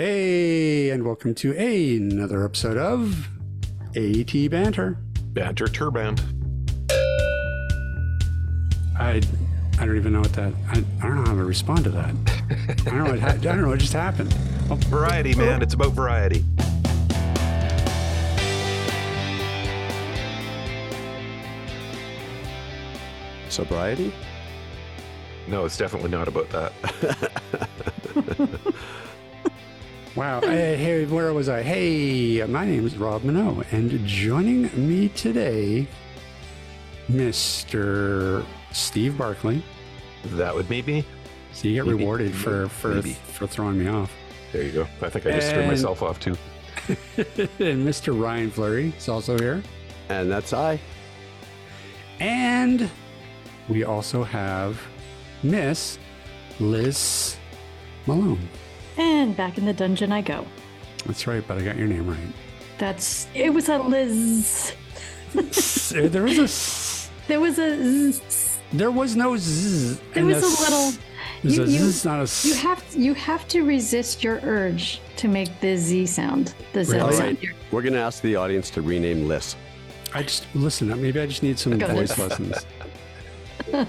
Hey, and welcome to another episode of AT Banter. Banter Turband. I I don't even know what that. I, I don't know how to respond to that. I don't know what I don't know what just happened. Oh, Variety, man. It's about variety. Sobriety? No, it's definitely not about that. wow. Hey, uh, hey, where was I? Hey, my name is Rob Mineault, and joining me today, Mr. Steve Barclay. That would be me. So you get Maybe. rewarded for for Maybe. for throwing me off. There you go. I think I just threw myself off too. and Mr. Ryan Fleury is also here. And that's I. And we also have Miss Liz Malone. And back in the dungeon I go. That's right, but I got your name right. That's it was a Liz. Eh, there was a s- There was a zzz. there was no z. There and was a, little- There's you- a you- z, not a s. You have you have to resist your urge to make the Z sound. The Z Really? sound. We're going to ask the audience to rename Liz. I just listen. Maybe I just need some Go voice lessons.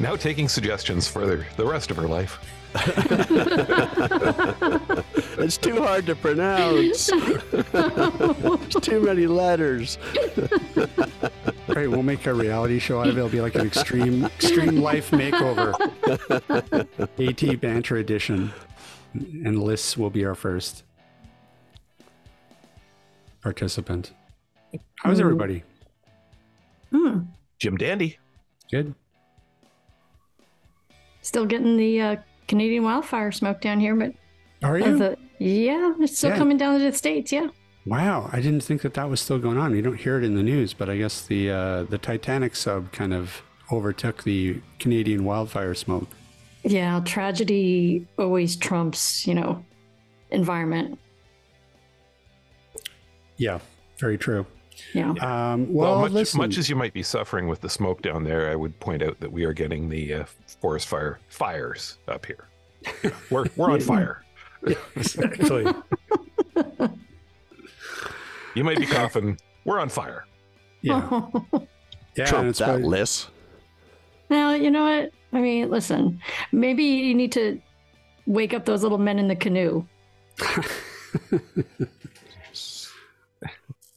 Now taking suggestions for the, the rest of her life. It's too hard to pronounce. There's too many letters. Great, we'll make a reality show out of it. It'll be like an extreme extreme life makeover. AT Banter Edition, and Liz will be our first participant. How's everybody? Hmm. Jim Dandy. Good. Still getting the uh, Canadian wildfire smoke down here, but Are you? the, yeah, it's still Yeah. coming down to the states. Yeah. Wow, I didn't think that that was still going on. You don't hear it in the news, but I guess the uh, the Titanic sub kind of overtook the Canadian wildfire smoke. Yeah, tragedy always trumps, you know, environment. Yeah, very true. Yeah. Um, well, much, listen, much as you might be suffering with the smoke down there, I would point out that we are getting the uh, forest fire fires up here. We're, we're on fire. exactly. You might be coughing. We're on fire. Yeah, yeah. and Trump it's that, probably- Liz. Now, you know what? I mean, listen, maybe you need to wake up those little men in the canoe.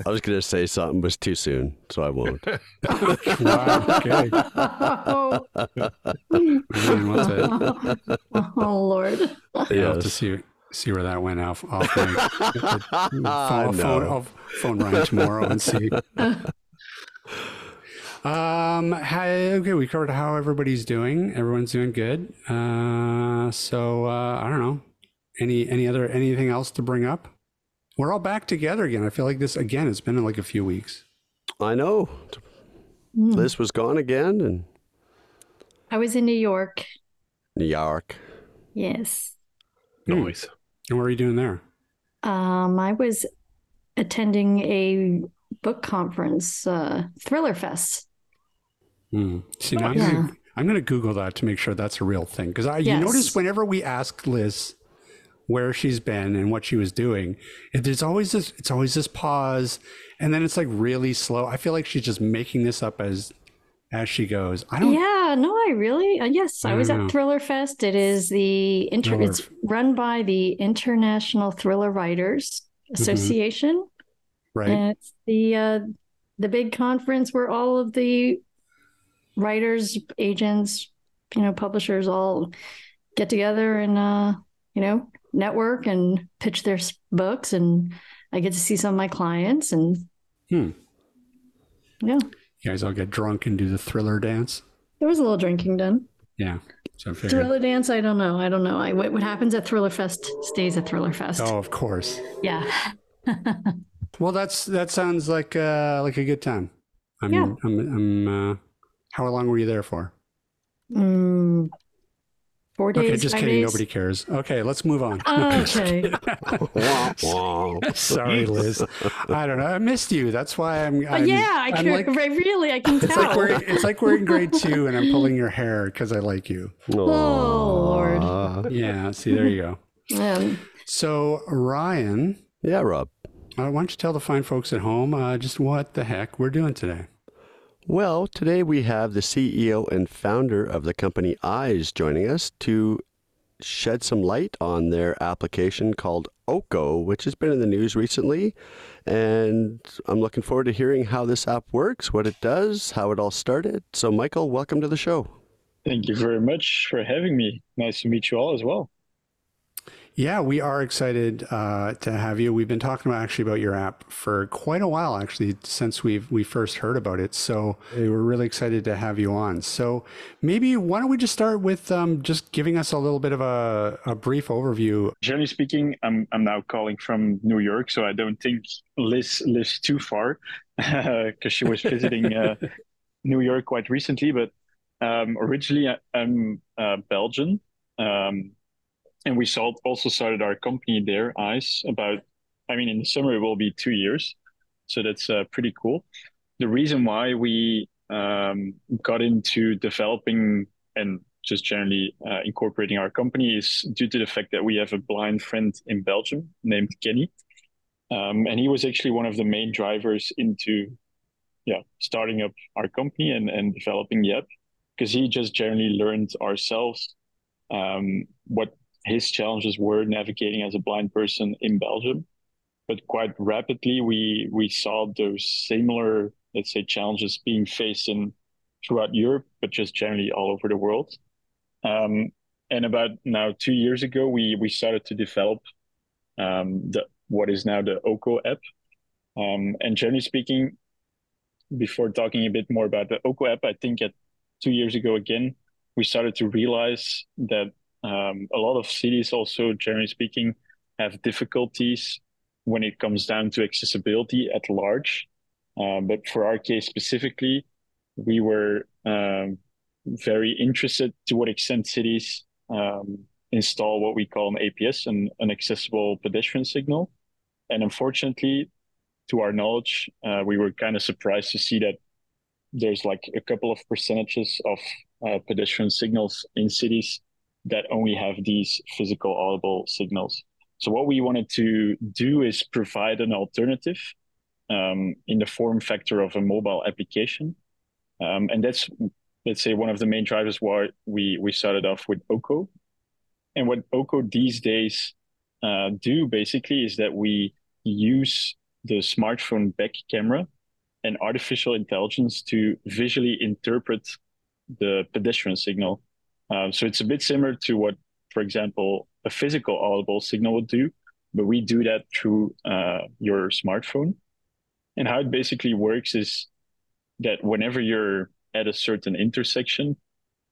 I was going to say something, but it's too soon, so I won't. wow, okay. Oh, Man, what's it? oh Lord. Yeah, I'll have to see see where that went off. off mic. phone, I phone, know. I'll phone Ryan tomorrow and see. Um. Hi, okay, we covered how everybody's doing. Everyone's doing good. Uh. So uh, I don't know. Any any other anything else to bring up? We're all back together again. I feel like this again. It's been like a few weeks. I know. Hmm. Liz was gone again and I was in New York. New York. Yes. Hmm. Noise. And what are you doing there? Um, I was attending a book conference, uh, Thriller Fest. Hmm. See, now I'm, Yeah. gonna, I'm gonna Google that to make sure that's a real thing. Because I, you notice whenever we ask Liz where she's been and what she was doing, it, there's always this. It's always this pause, and then it's like really slow. I feel like she's just making this up as as she goes. I don't. Yeah, no, I really, uh, yes, I I was know. at Thriller Fest. It is the inter, Thriller it's run by the International Thriller Writers Association. Right. And it's the uh, the big conference where all of the writers, agents, you know, publishers all get together and uh, you know, network and pitch their books and I get to see some of my clients and Hmm. yeah, You guys all get drunk and do the thriller dance. there was a little drinking done. Yeah. So I. Thriller dance, I don't know. I don't know. I what, what happens at Thriller Fest stays at Thriller Fest. Oh, of course. Yeah. Well, that's that sounds like uh like a good time. I'm Yeah. I'm, I'm uh how long were you there for? Mm, four days. Okay, just five kidding. days. Nobody cares. Okay, let's move on. Okay. Wah, wah. Sorry, Liz. I don't know. I missed you. That's why I'm. Uh, I'm yeah, I I'm can like- really I can it's like tell. we're it's like we're in grade two, and I'm pulling your hair because I like you. Oh, Lord. Yeah. See, there you go. Um, So, Ryan, Yeah, Rob. uh, why don't you tell the fine folks at home uh, just what the heck we're doing today? Well, today we have the CEO and founder of the company Ayes joining us to shed some light on their application called Oko, which has been in the news recently. And I'm looking forward to hearing how this app works, what it does, how it all started. So, Michael, welcome to the show. Thank you very much for having me. Nice to meet you all as well. Yeah, we are excited uh, to have you. We've been talking about actually about your app for quite a while, actually, since we've we first heard about it. So uh, we're really excited to have you on. So maybe why don't we just start with um, just giving us a little bit of a, a brief overview. Generally speaking, I'm I'm now calling from New York, so I don't think Liz lives too far because she was visiting uh, New York quite recently. But um, originally, I- I'm uh, Belgian, um, and we saw, also started our company there, Ayes. About, I mean, in the summer it will be two years, so that's uh, pretty cool. The reason why we um, got into developing and just generally uh, incorporating our company is due to the fact that we have a blind friend in Belgium named Kenny. Um, and he was actually one of the main drivers into yeah, starting up our company and, and developing the app because he just generally learned ourselves um, what his challenges were navigating as a blind person in Belgium. But quite rapidly, we we saw those similar, let's say, challenges being faced in throughout Europe, but just generally all over the world. Um, and about now two years ago, we we started to develop um, the what is now the OKO app. Um, and generally speaking, before talking a bit more about the OKO app, I think at two years ago again, we started to realize that um, a lot of cities also, generally speaking, have difficulties when it comes down to accessibility at large. Um, but for our case specifically, we were um, very interested to what extent cities um, install what we call an APS, an, an accessible pedestrian signal. And unfortunately, to our knowledge, uh, we were kind of surprised to see that there's like a couple of percentages of uh, pedestrian signals in cities that only have these physical audible signals. So what we wanted to do is provide an alternative um, in the form factor of a mobile application, um, and that's let's say one of the main drivers why we we started off with Oko. And what Oko these days uh, do basically is that we use the smartphone back camera and artificial intelligence to visually interpret the pedestrian signal. Uh, so it's a bit similar to what, for example, a physical audible signal would do, but we do that through uh, your smartphone. And how it basically works is that whenever you're at a certain intersection,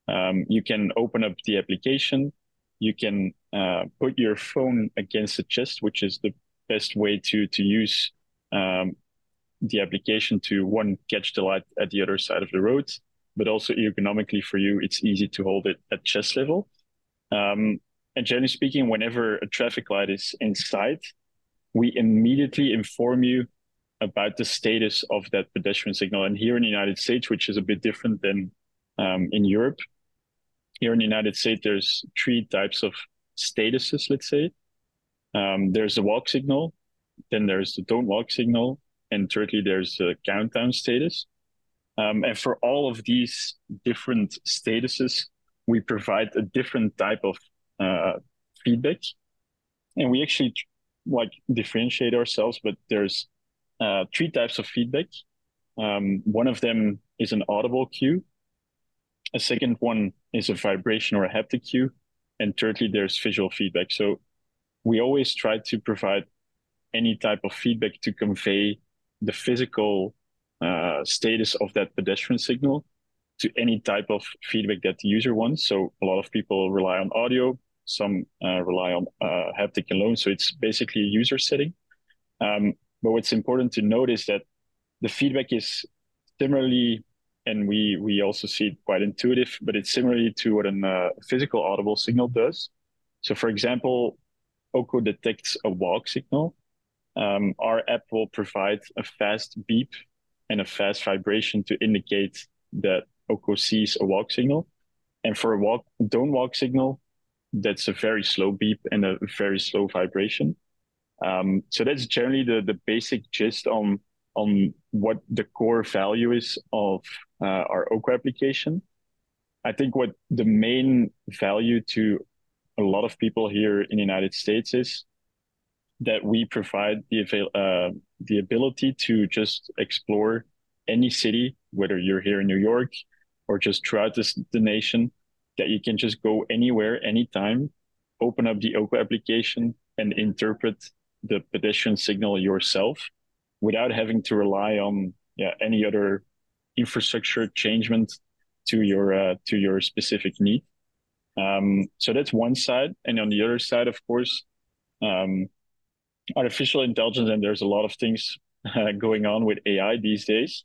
um, you can open up the application. You can uh, put your phone against the chest, which is the best way to to use um, the application to one catch the light at the other side of the road, but also ergonomically for you, it's easy to hold it at chest level. Um, and generally speaking, whenever a traffic light is in sight, we immediately inform you about the status of that pedestrian signal. And here in the United States, which is a bit different than um, in Europe, here in the United States, there's three types of statuses, let's say. Um, there's the walk signal, then there's the don't walk signal, and thirdly, there's a countdown status. Um, and for all of these different statuses, we provide a different type of uh, feedback. And we actually like differentiate ourselves, but there's uh, three types of feedback. Um, one of them is an audible cue. A second one is a vibration or a haptic cue. And thirdly, there's visual feedback. So we always try to provide any type of feedback to convey the physical uh, status of that pedestrian signal to any type of feedback that the user wants. So a lot of people rely on audio, some uh, rely on uh, haptic alone. So it's basically a user setting. Um, but what's important to note is that the feedback is similarly, and we we also see it quite intuitive, but it's similarly to what a uh, physical audible signal does. So, for example, Oko detects a walk signal. Um, our app will provide a fast beep and a fast vibration to indicate that Oko sees a walk signal. And for a walk don't walk signal, that's a very slow beep and a very slow vibration. Um, so that's generally the the basic gist on on what the core value is of uh, our OKO application. I think what the main value to a lot of people here in the United States is that we provide the avail- uh, the ability to just explore any city, whether you're here in New York or just throughout this, the nation, that you can just go anywhere, anytime, open up the OKO application and interpret the pedestrian signal yourself without having to rely on yeah, any other infrastructure changement to your uh, to your specific need. Um, so that's one side, and on the other side, of course, um, artificial intelligence, and there's a lot of things uh, going on with AI these days.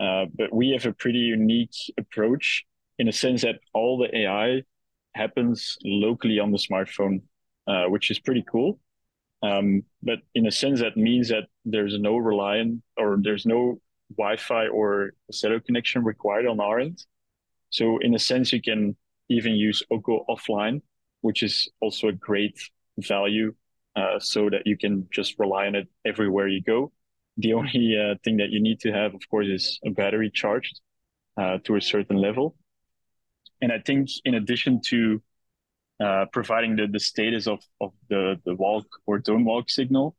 Uh, but we have a pretty unique approach in a sense that all the AI happens locally on the smartphone, uh, which is pretty cool. Um, but in a sense, that means that there's no reliant or there's no Wi-Fi or cellular connection required on our end. So in a sense, you can even use OKO offline, which is also a great value, uh, so that you can just rely on it everywhere you go. The only uh, thing that you need to have, of course, is a battery charged uh, to a certain level. And I think in addition to uh, providing the, the status of, of the, the walk or don't walk signal.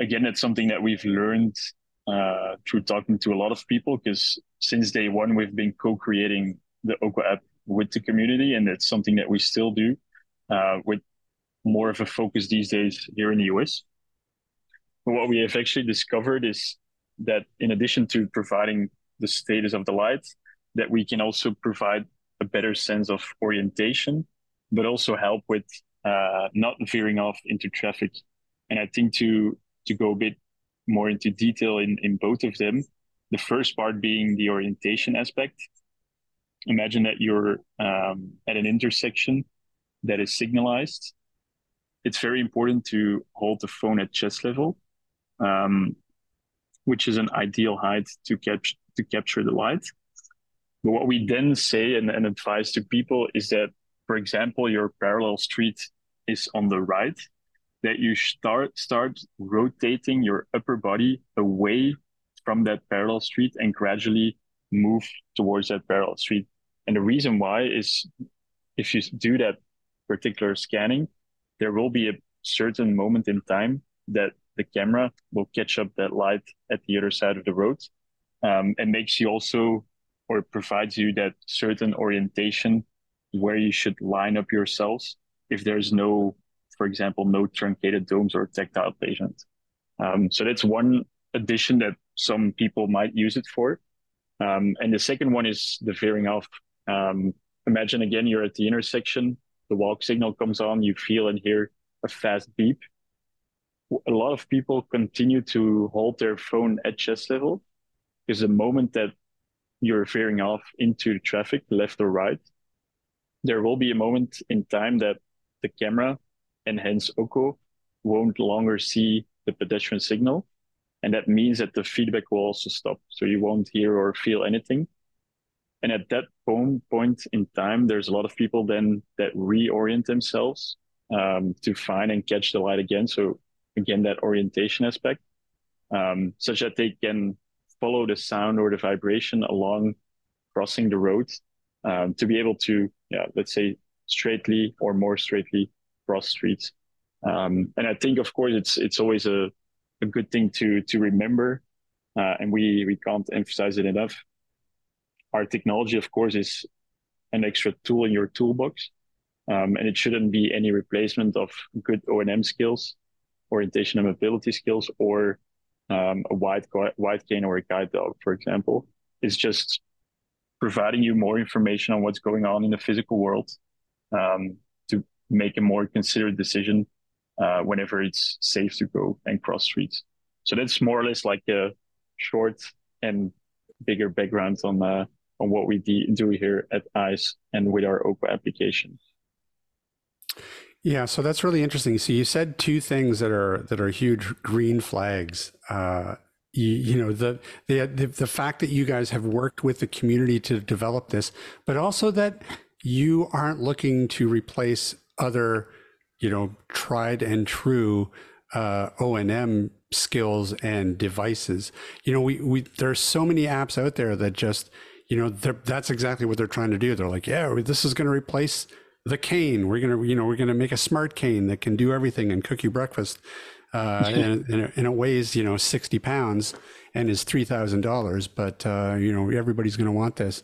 Again, it's something that we've learned uh, through talking to a lot of people because since day one, we've been co creating the OKO app with the community, and it's something that we still do uh, with more of a focus these days here in the US. But what we have actually discovered is that in addition to providing the status of the light, that we can also provide a better sense of orientation but also help with uh, not veering off into traffic. And I think to to go a bit more into detail in, in both of them, the first part being the orientation aspect. Imagine that you're um, at an intersection that is signalized. It's very important to hold the phone at chest level, um, which is an ideal height to catch to capture the light. But what we then say and, and advise to people is that for example, your parallel street is on the right, that you start start rotating your upper body away from that parallel street and gradually move towards that parallel street. And the reason why is if you do that particular scanning, there will be a certain moment in time that the camera will catch up that light at the other side of the road um, and makes you also or provides you that certain orientation where you should line up your cells if there's no, for example, no truncated domes or tactile placement. Um, so that's one addition that some people might use it for. Um, and the second one is the veering off. Um, imagine again, you're at the intersection, the walk signal comes on, you feel and hear a fast beep. A lot of people continue to hold their phone at chest level because the moment that you're veering off into traffic, left or right, there will be a moment in time that the camera and hence OKO won't longer see the pedestrian signal. And that means that the feedback will also stop. So you won't hear or feel anything. And at that point in time, there's a lot of people then that reorient themselves um, to find and catch the light again. So again, that orientation aspect, um, such that they can follow the sound or the vibration along crossing the road um, to be able to, yeah, let's say straightly or more straightly cross streets. Um, and I think, of course, it's it's always a, a good thing to to remember, uh, and we we can't emphasize it enough. Our technology, of course, is an extra tool in your toolbox, um, and it shouldn't be any replacement of good O and M skills, orientation and mobility skills, or um, a wide wide cane or a guide dog, for example. It's just providing you more information on what's going on in the physical world um, to make a more considered decision uh, whenever it's safe to go and cross streets. So that's more or less like a short and bigger background on uh, on what we do here at Ayes and with our OPA application. Yeah, so that's really interesting. So you said two things that are that are huge green flags uh, you, you know the, the the fact that you guys have worked with the community to develop this, but also that you aren't looking to replace other, you know, tried and true uh, O&M skills and devices. You know, we, we there's so many apps out there that just, you know, that's exactly what they're trying to do. They're like, yeah, this is going to replace the cane. We're gonna, you know, we're gonna make a smart cane that can do everything and cook you breakfast. Uh, and, and, it, and, it, weighs, you know, 60 pounds and is $3,000. But, uh, you know, everybody's going to want this.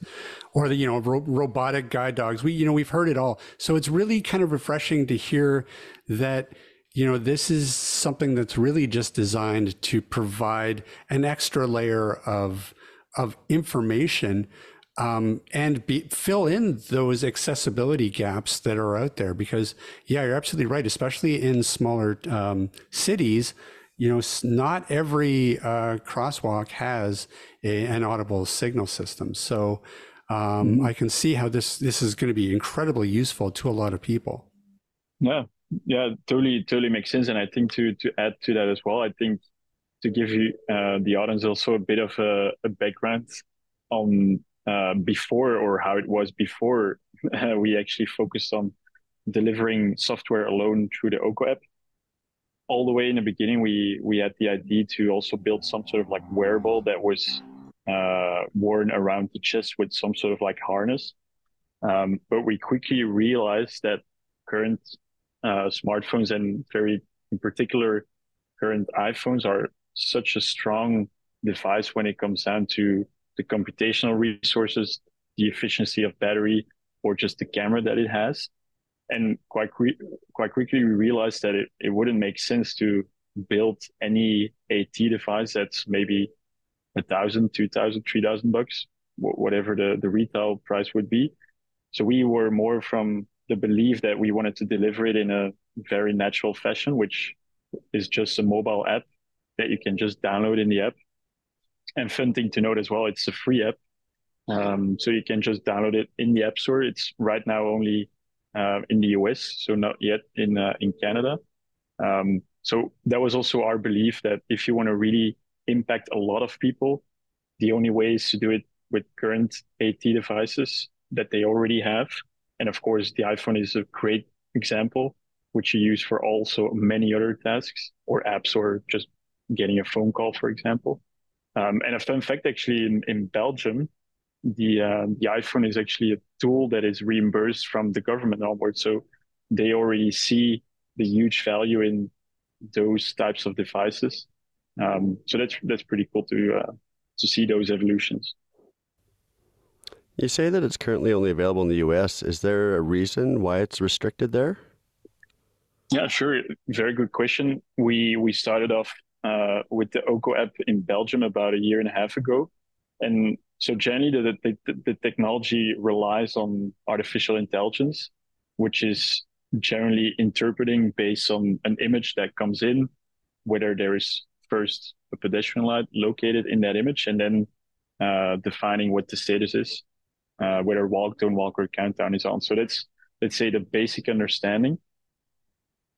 Or the, you know, ro- robotic guide dogs. We, you know, we've heard it all. So it's really kind of refreshing to hear that, you know, this is something that's really just designed to provide an extra layer of, of information um, and be, fill in those accessibility gaps that are out there. Because, yeah, you're absolutely right, especially in smaller um, cities. You know, not every uh, crosswalk has a, an audible signal system. So um, mm-hmm. I can see how this this is going to be incredibly useful to a lot of people. Yeah, yeah, totally, totally makes sense. And I think to to add to that as well, I think to give you uh, the audience also a bit of a, a background on uh, before or how it was before uh, we actually focused on delivering software alone through the OKO app. All the way in the beginning, we we had the idea to also build some sort of like wearable that was uh, worn around the chest with some sort of like harness. Um, but we quickly realized that current uh, smartphones and very in particular current iPhones are such a strong device when it comes down to the computational resources, the efficiency of battery, or just the camera that it has. And quite quite quickly, we realized that it, it wouldn't make sense to build any AT device that's maybe a thousand, two thousand, three thousand bucks, whatever the, the retail price would be. So we were more from the belief that we wanted to deliver it in a very natural fashion, which is just a mobile app that you can just download in the app and fun thing to note as well, it's a free app. Um, so you can just download it in the App Store. It's right now only uh, in the US, so not yet in uh, in Canada. Um, so that was also our belief that if you want to really impact a lot of people, the only way is to do it with current AT devices that they already have. And of course, the iPhone is a great example, which you use for also many other tasks or apps or just getting a phone call, for example. Um, and a fun fact, actually, in, in Belgium, the uh, the iPhone is actually a tool that is reimbursed from the government onward. So they already see the huge value in those types of devices. Um, so that's that's pretty cool to uh, to see those evolutions. You say that it's currently only available in the U.S. Is there a reason why it's restricted there? Yeah, sure. Very good question. We we started off uh, with the Oko app in Belgium about a year and a half ago. And so generally the, the, the technology relies on artificial intelligence, which is generally interpreting based on an image that comes in, whether there is first a pedestrian light located in that image and then uh, defining what the status is, uh, whether walk, don't walk, or countdown is on. So that's, let's say, the basic understanding.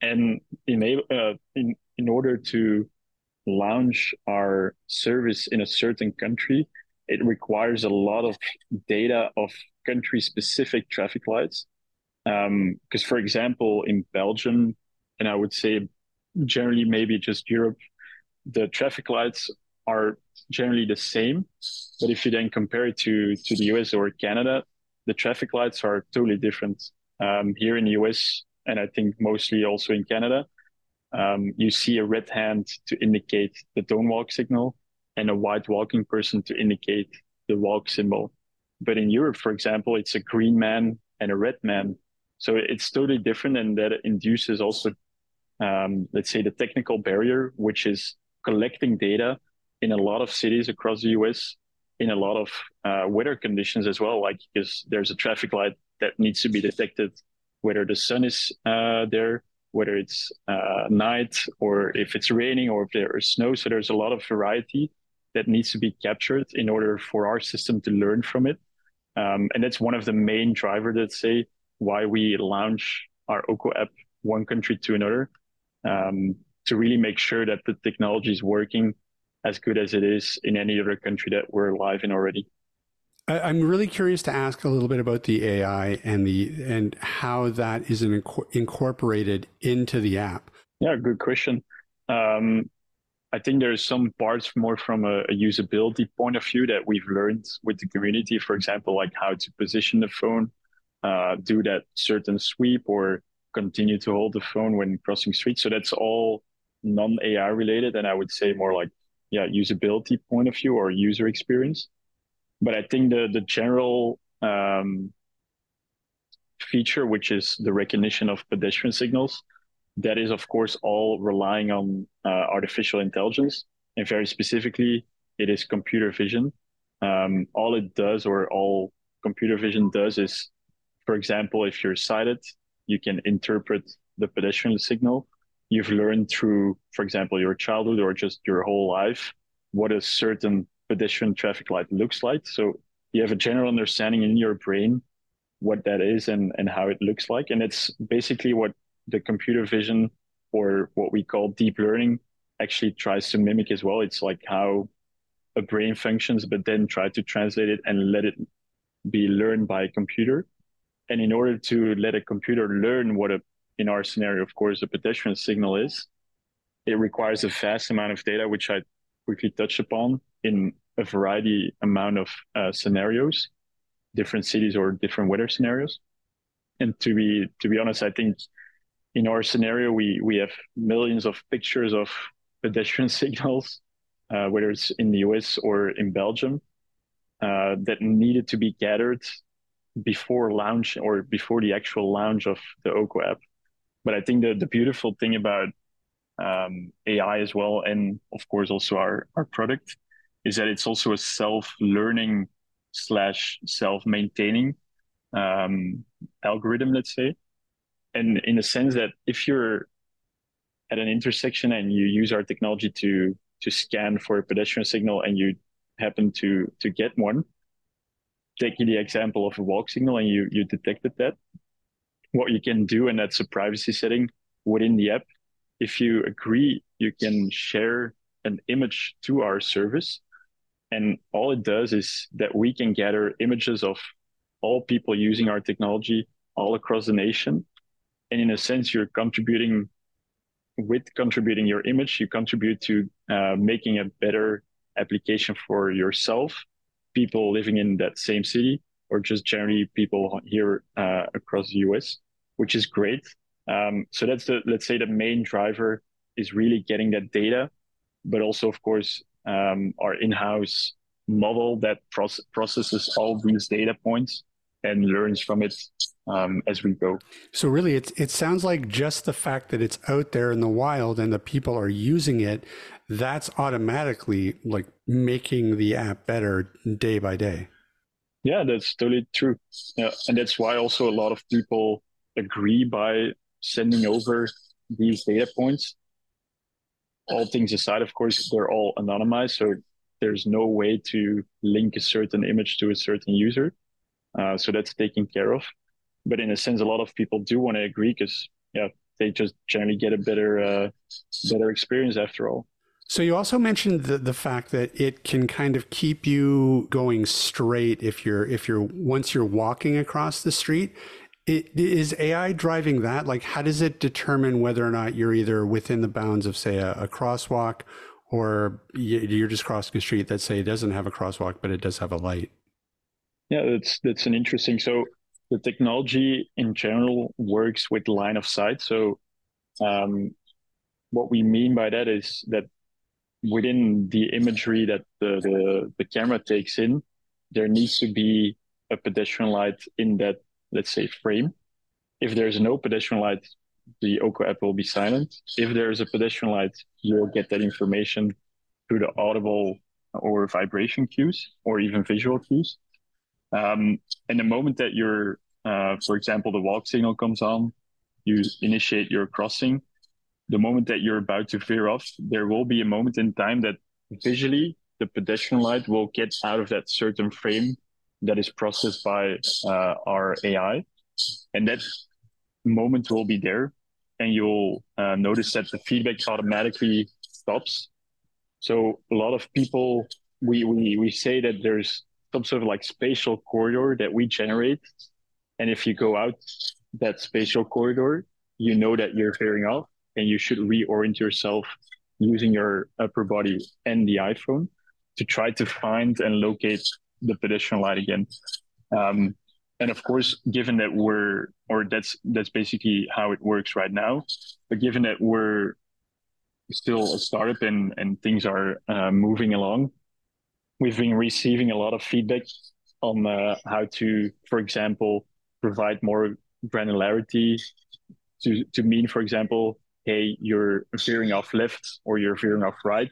And enable, uh, in, in order to launch our service in a certain country, it requires a lot of data of country specific traffic lights. Because, um, for example, in Belgium, and I would say generally maybe just Europe, the traffic lights are generally the same. But if you then compare it to, to the US or Canada, the traffic lights are totally different. Um, here in the US, and I think mostly also in Canada, um, you see a red hand to indicate the don't walk signal and a white walking person to indicate the walk symbol. But in Europe, for example, it's a green man and a red man. So it's totally different and that induces also, um, let's say the technical barrier, which is collecting data in a lot of cities across the US in a lot of uh, weather conditions as well, like because there's a traffic light that needs to be detected, whether the sun is uh, there, whether it's uh, night or if it's raining or if there is snow. So there's a lot of variety that needs to be captured in order for our system to learn from it. Um, and that's one of the main drivers, let's say, why we launch our OKO app one country to another um, to really make sure that the technology is working as good as it is in any other country that we're live in already. I, I'm really curious to ask a little bit about the AI and the and how that is inco- incorporated into the app. Yeah, good question. Um, I think there's some parts more from a, a, usability point of view that we've learned with the community. For example, like how to position the phone, uh, do that certain sweep, or continue to hold the phone when crossing streets. So that's all non AI related, and I would say more like yeah usability point of view or user experience. But I think the the general um, feature, which is the recognition of pedestrian signals, that is of course all relying on uh, artificial intelligence, and very specifically, it is computer vision. Um, all it does, or all computer vision does, is, for example, if you're sighted, you can interpret the pedestrian signal. You've learned through, for example, your childhood or just your whole life, what a certain pedestrian traffic light looks like. So you have a general understanding in your brain what that is and, and how it looks like. And it's basically what the computer vision or what we call deep learning actually tries to mimic as well. It's like how a brain functions, but then try to translate it and let it be learned by a computer. And in order to let a computer learn what a, in our scenario, of course, a pedestrian signal is, it requires a vast amount of data, which I quickly touched upon in a variety amount of uh, scenarios, different cities or different weather scenarios. And to be to be honest, I think in our scenario we we have millions of pictures of pedestrian signals, uh, whether it's in the US or in Belgium, uh, that needed to be gathered before launch or before the actual launch of the OKO app. But I think the, the beautiful thing about um, AI as well, and of course also our, our product, is that it's also a self-learning slash self-maintaining um, algorithm, let's say. And in the sense that if you're at an intersection and you use our technology to to scan for a pedestrian signal and you happen to to get one, taking the example of a walk signal and you you detected that, what you can do, and that's a privacy setting within the app. If you agree, you can share an image to our service. And all it does is that we can gather images of all people using our technology all across the nation. And in a sense, you're contributing with contributing your image, you contribute to uh, making a better application for yourself people living in that same city or just generally people here uh, across the US, which is great. Um, so that's the let's say the main driver is really getting that data, but also of course um, our in-house model that proce- processes all these data points and learns from it um, as we go. So really, it it sounds like just the fact that it's out there in the wild and the people are using it, that's automatically like making the app better day by day. Yeah, that's totally true. Yeah, and that's why also a lot of people agree by sending over these data points. All things aside, of course, they're all anonymized, so there's no way to link a certain image to a certain user. Uh, so that's taken care of. But in a sense, a lot of people do want to agree because yeah, they just generally get a better uh, better experience after all. So you also mentioned the, the fact that it can kind of keep you going straight if you're if you're once you're walking across the street. It, is AI driving that? Like, how does it determine whether or not you're either within the bounds of, say, a, a crosswalk, or you're just crossing a street that say doesn't have a crosswalk, but it does have a light? Yeah, that's that's an interesting. So the technology in general works with line of sight. So um, what we mean by that is that within the imagery that the, the, the camera takes in, there needs to be a pedestrian light in that, let's say, frame. If there's no pedestrian light, the OKO app will be silent. If there's a pedestrian light, you'll get that information through the audible or vibration cues or even visual cues. Um, and the moment that you're, uh, for example, the walk signal comes on, you initiate your crossing. The moment that you're about to veer off, there will be a moment in time that visually the pedestrian light will get out of that certain frame that is processed by uh, our AI. And that moment will be there. And you'll uh, notice that the feedback automatically stops. So a lot of people, we, we, we say that there's some sort of like spatial corridor that we generate. And if you go out that spatial corridor, you know that you're veering off and you should reorient yourself using your upper body and the iPhone to try to find and locate the pedestrian light again. Um, and of course, given that we're, or that's that's basically how it works right now. But given that we're still a startup and and things are uh, moving along, we've been receiving a lot of feedback on uh, how to, for example, provide more granularity to to mean, for example, hey, you're veering off left or you're veering off right,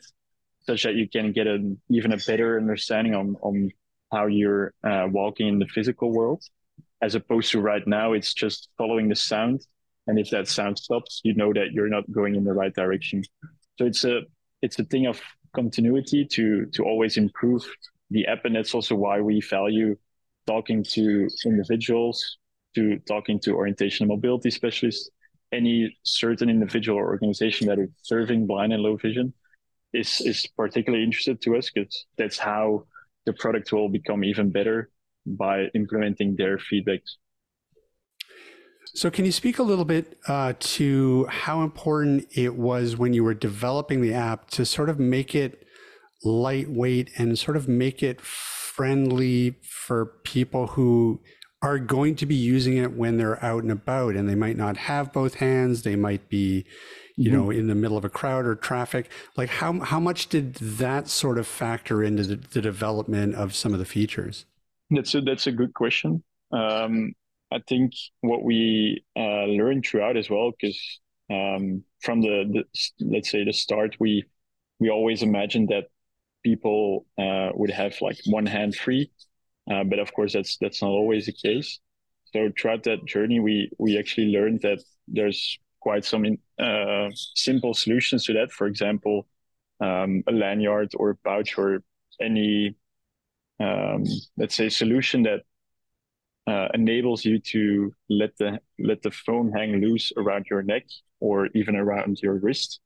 such that you can get an even a better understanding on on how you're uh, walking in the physical world, as opposed to right now, it's just following the sound. And if that sound stops, you know that you're not going in the right direction. So it's a it's a thing of continuity to to always improve the app, and that's also why we value talking to individuals, to talking to orientation and mobility specialists, any certain individual or organization that is serving blind and low vision is is particularly interested to us because that's how the product will become even better by implementing their feedback. So, can you speak a little bit uh, to how important it was when you were developing the app to sort of make it lightweight and sort of make it friendly for people who are going to be using it when they're out and about and they might not have both hands they might be you mm-hmm. know in the middle of a crowd or traffic like how how much did that sort of factor into the, the development of some of the features that's a that's a good question um, i think what we uh, learned throughout as well because um, from the, the, let's say the start we we always imagined that people uh, would have like one hand free uh, but of course, that's that's not always the case. So throughout that journey, we we actually learned that there's quite some uh, simple solutions to that. For example, um, a lanyard or a pouch or any um, let's say solution that uh, enables you to let the let the phone hang loose around your neck or even around your wrist.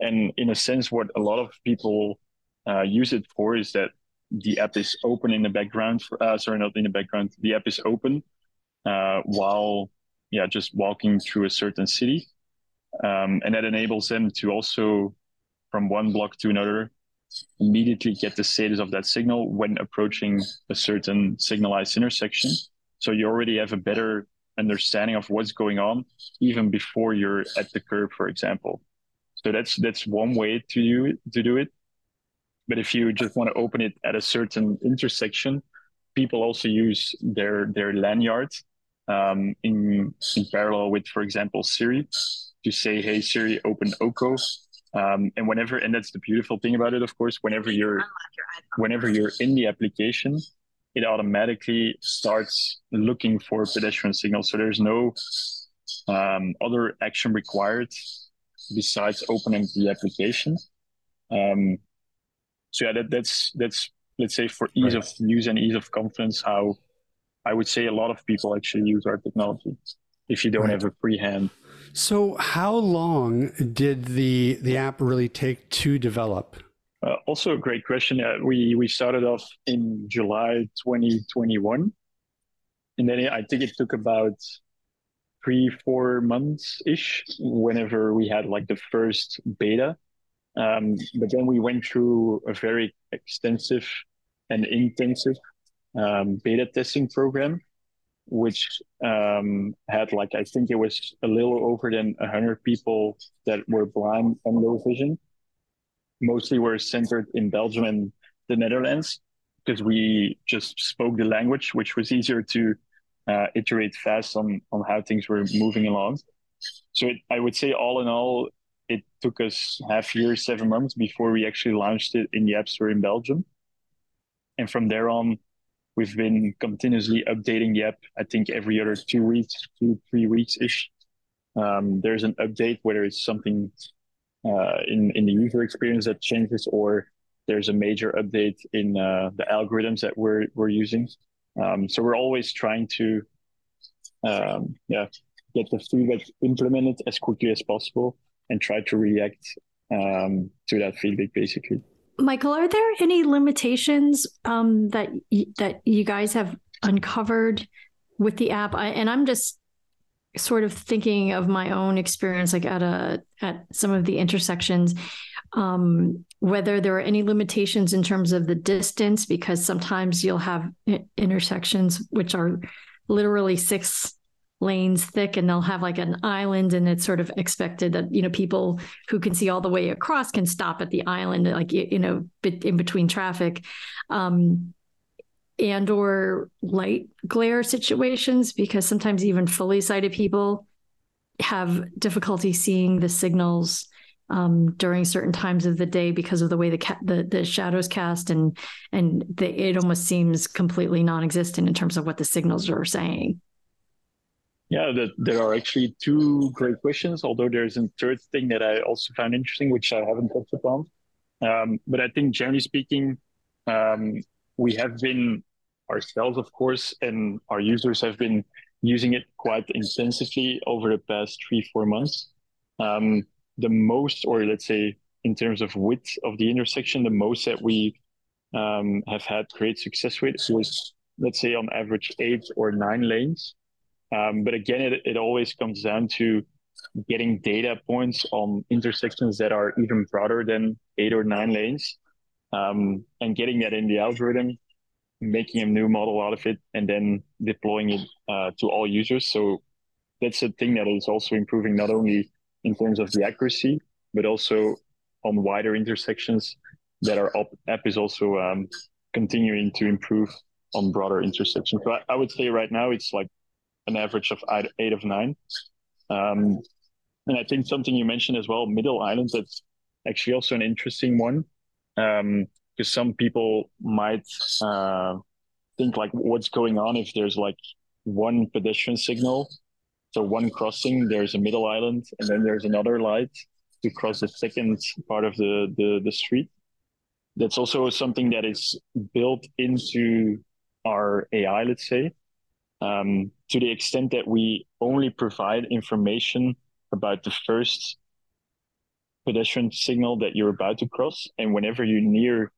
And in a sense, what a lot of people uh, use it for is that the app is open in the background. For, uh, sorry, not in the background. The app is open uh, while, yeah, just walking through a certain city, um, and that enables them to also, from one block to another, immediately get the status of that signal when approaching a certain signalized intersection. So you already have a better understanding of what's going on even before you're at the curb, for example. So that's that's one way to do to do it. But if you just want to open it at a certain intersection, people also use their their lanyard um, in in parallel with, for example, Siri to say, "Hey Siri, open Oko." Um, and whenever, and that's the beautiful thing about it, of course. Whenever you're whenever you're in the application, it automatically starts looking for pedestrian signals. So there's no um, other action required besides opening the application. Um, so yeah, that, that's that's let's say for ease right. of use and ease of confidence, how I would say a lot of people actually use our technology if you don't right. have a free hand. So how long did the the app really take to develop? Uh, also a great question. Uh, we we started off in July 2021, and then I think it took about three four months ish. Whenever we had like the first beta, um, but then we went through a very extensive and intensive um, beta testing program, which um, had like I think it was a little over than hundred people that were blind and low vision. Mostly were centered in Belgium and the Netherlands because we just spoke the language, which was easier to uh, iterate fast on on how things were moving along. So it, I would say all in all, it took us half year, seven months before we actually launched it in the App Store in Belgium. And from there on, we've been continuously updating the app. I think every other two weeks, two three weeks ish. Um, there's an update, whether it's something uh, in in the user experience that changes, or there's a major update in uh, the algorithms that we're we're using. Um, so we're always trying to, um, yeah, get the feedback implemented as quickly as possible and try to react um, to that feedback basically. Michael, are there any limitations um, that y- that you guys have uncovered with the app? I, and I'm just sort of thinking of my own experience, like at a at some of the intersections, um, whether there are any limitations in terms of the distance, because sometimes you'll have intersections which are literally six lanes thick and they'll have like an island and it's sort of expected that you know people who can see all the way across can stop at the island like you know in between traffic um and or light glare situations because sometimes even fully sighted people have difficulty seeing the signals um, during certain times of the day because of the way the ca- the, the shadows cast and and the, it almost seems completely non-existent in terms of what the signals are saying. Yeah, the, there are actually two great questions. Although there's a third thing that I also found interesting, which I haven't touched upon. Um, but I think generally speaking, um, we have been ourselves, of course, and our users have been using it quite intensively over the past three four months. Um, the most, or let's say in terms of width of the intersection, the most that we um, have had great success with was, let's say, on average eight or nine lanes. Um, but again, it, it always comes down to getting data points on intersections that are even broader than eight or nine lanes um, and getting that in the algorithm, making a new model out of it, and then deploying it uh, to all users. So that's a thing that is also improving not only in terms of the accuracy, but also on wider intersections that our app is also um, continuing to improve on broader intersections. So I, I, would say right now it's like an average of eight, of nine. Um, and I think something you mentioned as well, middle islands, that's actually also an interesting one. Because um, some people might uh, think like what's going on if there's like one pedestrian signal so one crossing, there's a middle island, and then there's another light to cross the second part of the, the, the street. That's also something that is built into our AI, let's say, um, to the extent that we only provide information about the first pedestrian signal that you're about to cross. And whenever you near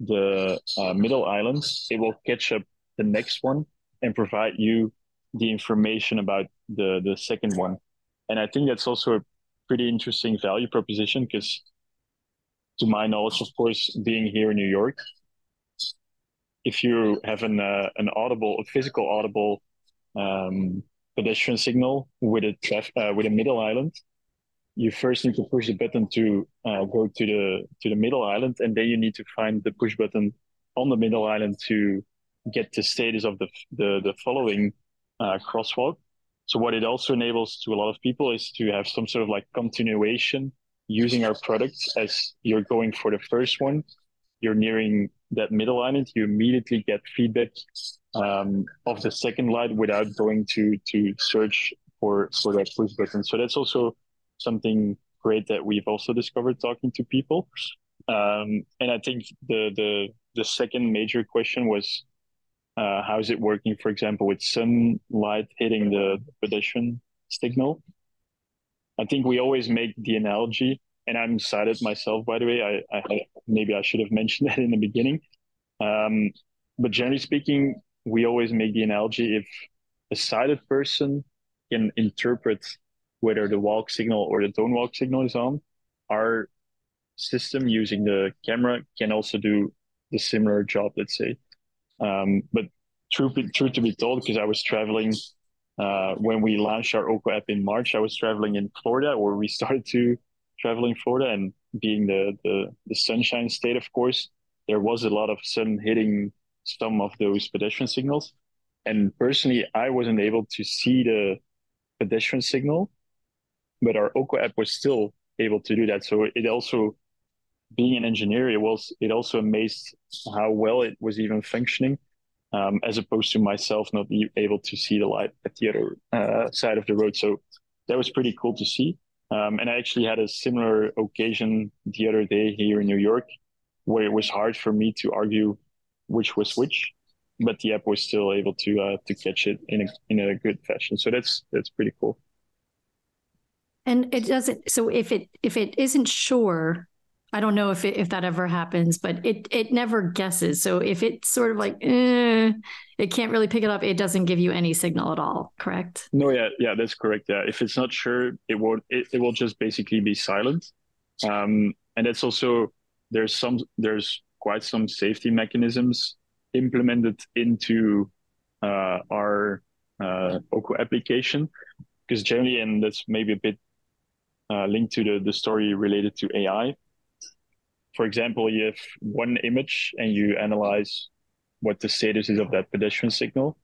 the uh, middle island, it will catch up the next one and provide you the information about the the second one and i think that's also a pretty interesting value proposition because to my knowledge of course being here in new york if you have an uh, an audible a physical audible um, pedestrian signal with a uh, with a middle island you first need to push the button to uh, go to the to the middle island and then you need to find the push button on the middle island to get the status of the the, the following uh, crosswalk. So what it also enables to a lot of people is to have some sort of like continuation using our product as you're going for the first one, you're nearing that middle island, you immediately get feedback um, of the second light without going to to search for for that push button. So that's also something great that we've also discovered talking to people. Um, and I think the the the second major question was uh, how is it working, for example, with sunlight hitting the pedestrian signal? I think we always make the analogy, and I'm sighted myself, by the way. I, I maybe I should have mentioned that in the beginning. Um, but generally speaking, we always make the analogy if a sighted person can interpret whether the walk signal or the don't walk signal is on, our system using the camera can also do the similar job, let's say. Um, but true, true to be told, because I was traveling uh, when we launched our Oko app in March, I was traveling in Florida, where we started to travel in Florida, and being the, the the sunshine state, of course, there was a lot of sun hitting some of those pedestrian signals. And personally, I wasn't able to see the pedestrian signal, but our Oko app was still able to do that. So it also, being an engineer, it was it also amazed how well it was even functioning um, as opposed to myself not able to see the light at the other uh, side of the road. So that was pretty cool to see. Um, and I actually had a similar occasion the other day here in New York, where it was hard for me to argue which was which, but the app was still able to uh, to catch it in a in a good fashion. So that's that's pretty cool. And it doesn't. So if it if it isn't sure I don't know if it, if that ever happens, but it it never guesses. So if it's sort of like eh, it can't really pick it up, it doesn't give you any signal at all. Correct? No, yeah, yeah, that's correct. Yeah, if it's not sure, it will it, it will just basically be silent. Um, and that's also there's some there's quite some safety mechanisms implemented into uh, our uh, Oko application because generally, and that's maybe a bit uh, linked to the the story related to AI for example, you have one image and you analyze what the status is of that pedestrian signal.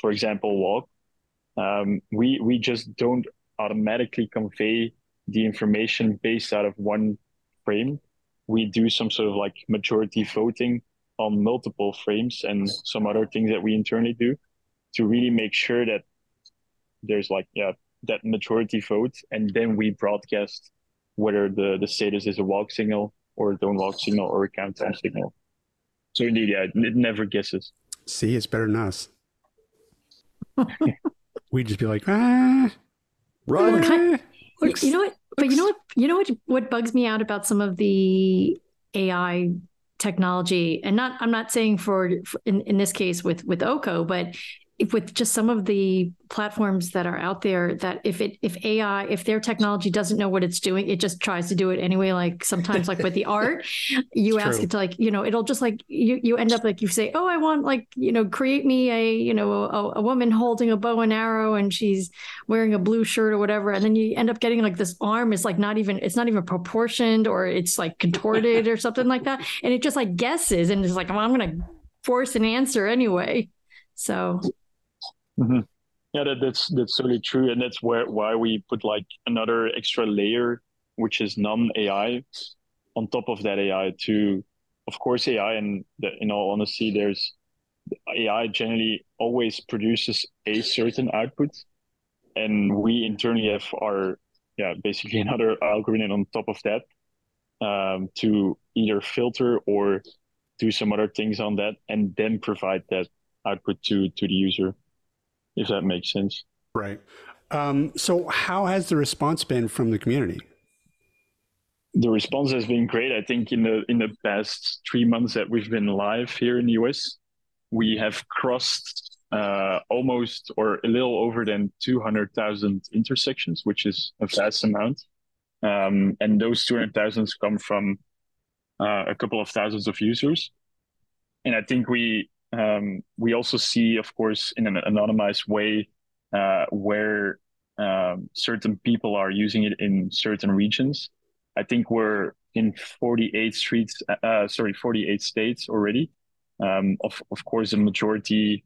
For example, walk. Um, we we just don't automatically convey the information based out of one frame. We do some sort of like majority voting on multiple frames and some other things that we internally do to really make sure that there's like yeah that majority vote and then we broadcast whether the the status is a walk signal or a don't walk signal or a countdown signal. So indeed, yeah, it never guesses. See, it's better than us. We'd just be like, ah, Right. Kind- you know what? But you know what? You know what? What bugs me out about some of the AI technology, and not I'm not saying for, for in, in this case with with Oko, but if with just some of the platforms that are out there that if it if AI if their technology doesn't know what it's doing it just tries to do it anyway like sometimes like with the art you It's ask true. it to like you know it'll just like you you end up like you say oh I want like you know create me a you know a, a woman holding a bow and arrow and she's wearing a blue shirt or whatever and then you end up getting like this arm is like not even it's not even proportioned or it's like contorted or something like that and it just like guesses and it's like well, I'm gonna force an answer anyway so Yeah, that, that's that's totally true, and that's where why we put like another extra layer, which is non AI, on top of that AI to, of course, AI. And the, in all honesty, there's AI generally always produces a certain output, and we internally have our yeah basically another algorithm on top of that um, to either filter or do some other things on that, and then provide that output to to the user if that makes sense. right. Um, so, how has the response been from the community? The response has been great. I think in the in the past three months that we've been live here in the US, we have crossed uh, almost or a little over than 200,000 intersections, which is a vast amount. Um, and those 200,000 come from uh, a couple of thousands of users. And I think we um, we also see, of course, in an anonymized way, uh, where um, certain people are using it in certain regions. I think we're in 48 streets, uh, sorry, 48 states already. Um, of of course, the majority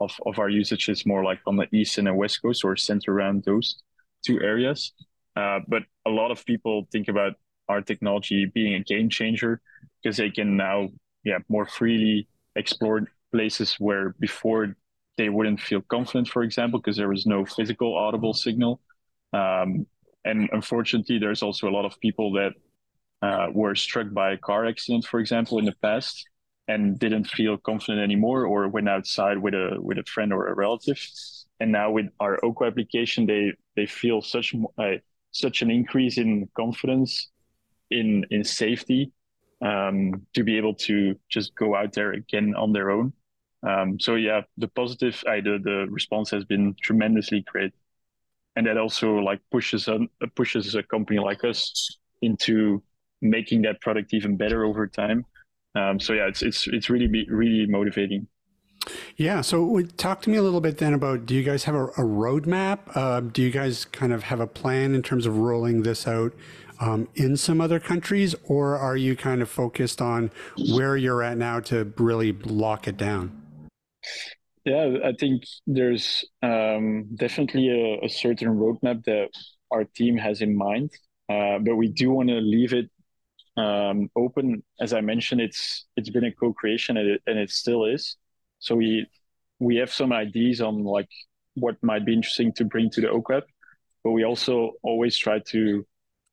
of of our usage is more like on the east and the west coast, or centered around those two areas. Uh, but a lot of people think about our technology being a game changer because they can now, yeah, more freely explore places where before they wouldn't feel confident, for example, because there was no physical audible signal. Um, and unfortunately, there's also a lot of people that uh, were struck by a car accident, for example, in the past, and didn't feel confident anymore, or went outside with a with a friend or a relative. And now with our Oko application, they they feel such uh, such an increase in confidence, in in safety, um, to be able to just go out there again on their own. Um, so yeah, the positive, uh, the the response has been tremendously great, and that also like pushes a pushes a company like us into making that product even better over time. Um, so yeah, it's it's it's really really motivating. Yeah. So, talk to me a little bit then about do you guys have a, a roadmap? Uh, do you guys kind of have a plan in terms of rolling this out um, in some other countries, or are you kind of focused on where you're at now to really lock it down? Yeah, I think there's um, definitely a, a certain roadmap that our team has in mind, uh, but we do want to leave it um, open. As I mentioned, it's it's been a co-creation and it, and it still is. So we we have some ideas on like what might be interesting to bring to the Oko app, but we also always try to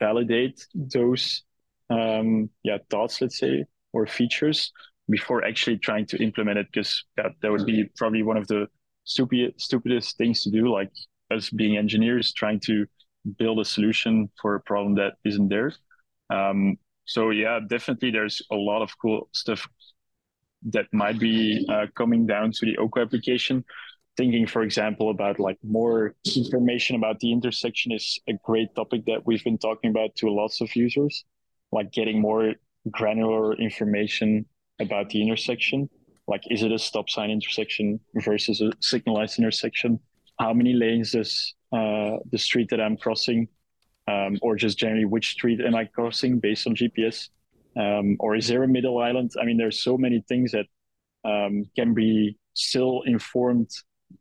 validate those um, yeah thoughts, let's say, or features before actually trying to implement it because that, that would be probably one of the stupid, stupidest things to do like us being engineers trying to build a solution for a problem that isn't there um, so yeah, definitely there's a lot of cool stuff that might be uh, coming down to the Oko application. Thinking, for example, about like more information about the intersection is a great topic that we've been talking about to lots of users, like getting more granular information about the intersection. Like, is it a stop sign intersection versus a signalized intersection? How many lanes does uh, the street that I'm crossing, um, or just generally which street am I crossing based on GPS? Um, or is there a middle island? I mean, there's so many things that um, can be still informed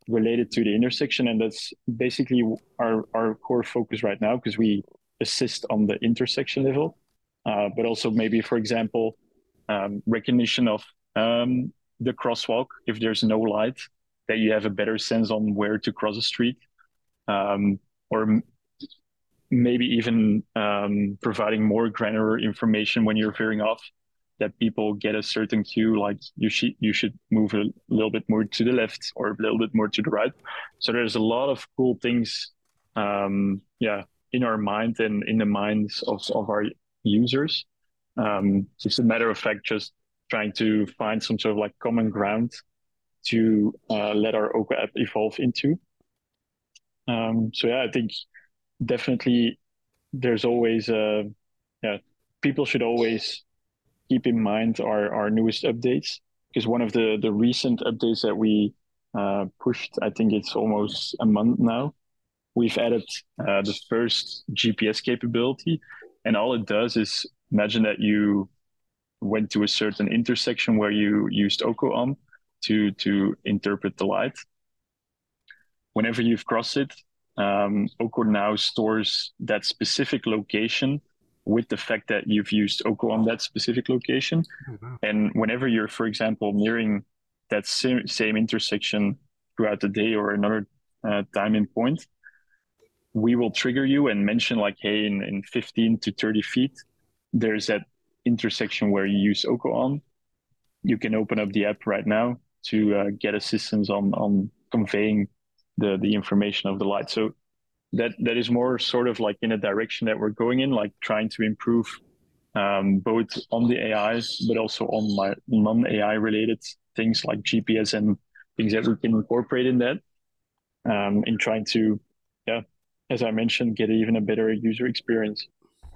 related to the intersection, and that's basically our our core focus right now because we assist on the intersection level, uh, but also maybe, for example, um, recognition of um, the crosswalk if there's no light, that you have a better sense on where to cross a street, um, or maybe even um, providing more granular information when you're veering off that people get a certain cue like you should you should move a little bit more to the left or a little bit more to the right. So there's a lot of cool things um, yeah in our mind and in the minds of, of our users. Um, it's a matter of fact just trying to find some sort of like common ground to uh, let our Oko app evolve into. Um, so yeah i think definitely there's always uh yeah people should always keep in mind our our newest updates because one of the the recent updates that we uh, pushed i think it's almost a month now we've added uh, the first gps capability and all it does is imagine that you went to a certain intersection where you used Oko on to to interpret the light. Whenever you've crossed it um, Oko now stores that specific location with the fact that you've used Oko on that specific location. Oh, wow. And whenever you're, for example, nearing that same, same intersection throughout the day or another uh, timing point, we will trigger you and mention like, hey, in, in 15 to 30 feet, there's that intersection where you use Oko on. You can open up the app right now to uh, get assistance on on conveying the the information of the light. So that that is more sort of like in a direction that we're going in, like trying to improve um, both on the AI, but also on my non-AI related things like GPS and things that we can incorporate in that. Um, in trying to, yeah, as I mentioned, get even a better user experience.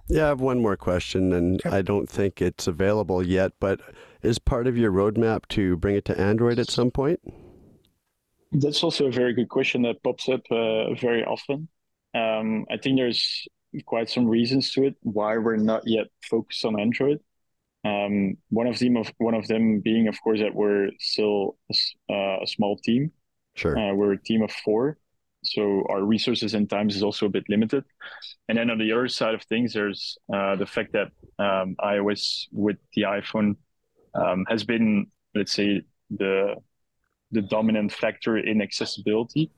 Yeah, I have one more question, and I don't think it's available yet, but is part of your roadmap to bring it to Android at some point? That's also a very good question that pops up uh, very often. Um, I think there's quite some reasons to it why we're not yet focused on Android. Um, one of them, of one of them being, of course, that we're still a, uh, a small team. Sure, uh, we're a team of four, so our resources and times is also a bit limited. And then on the other side of things, there's uh, the fact that um, iOS with the iPhone um, has been, let's say, the the dominant factor in accessibility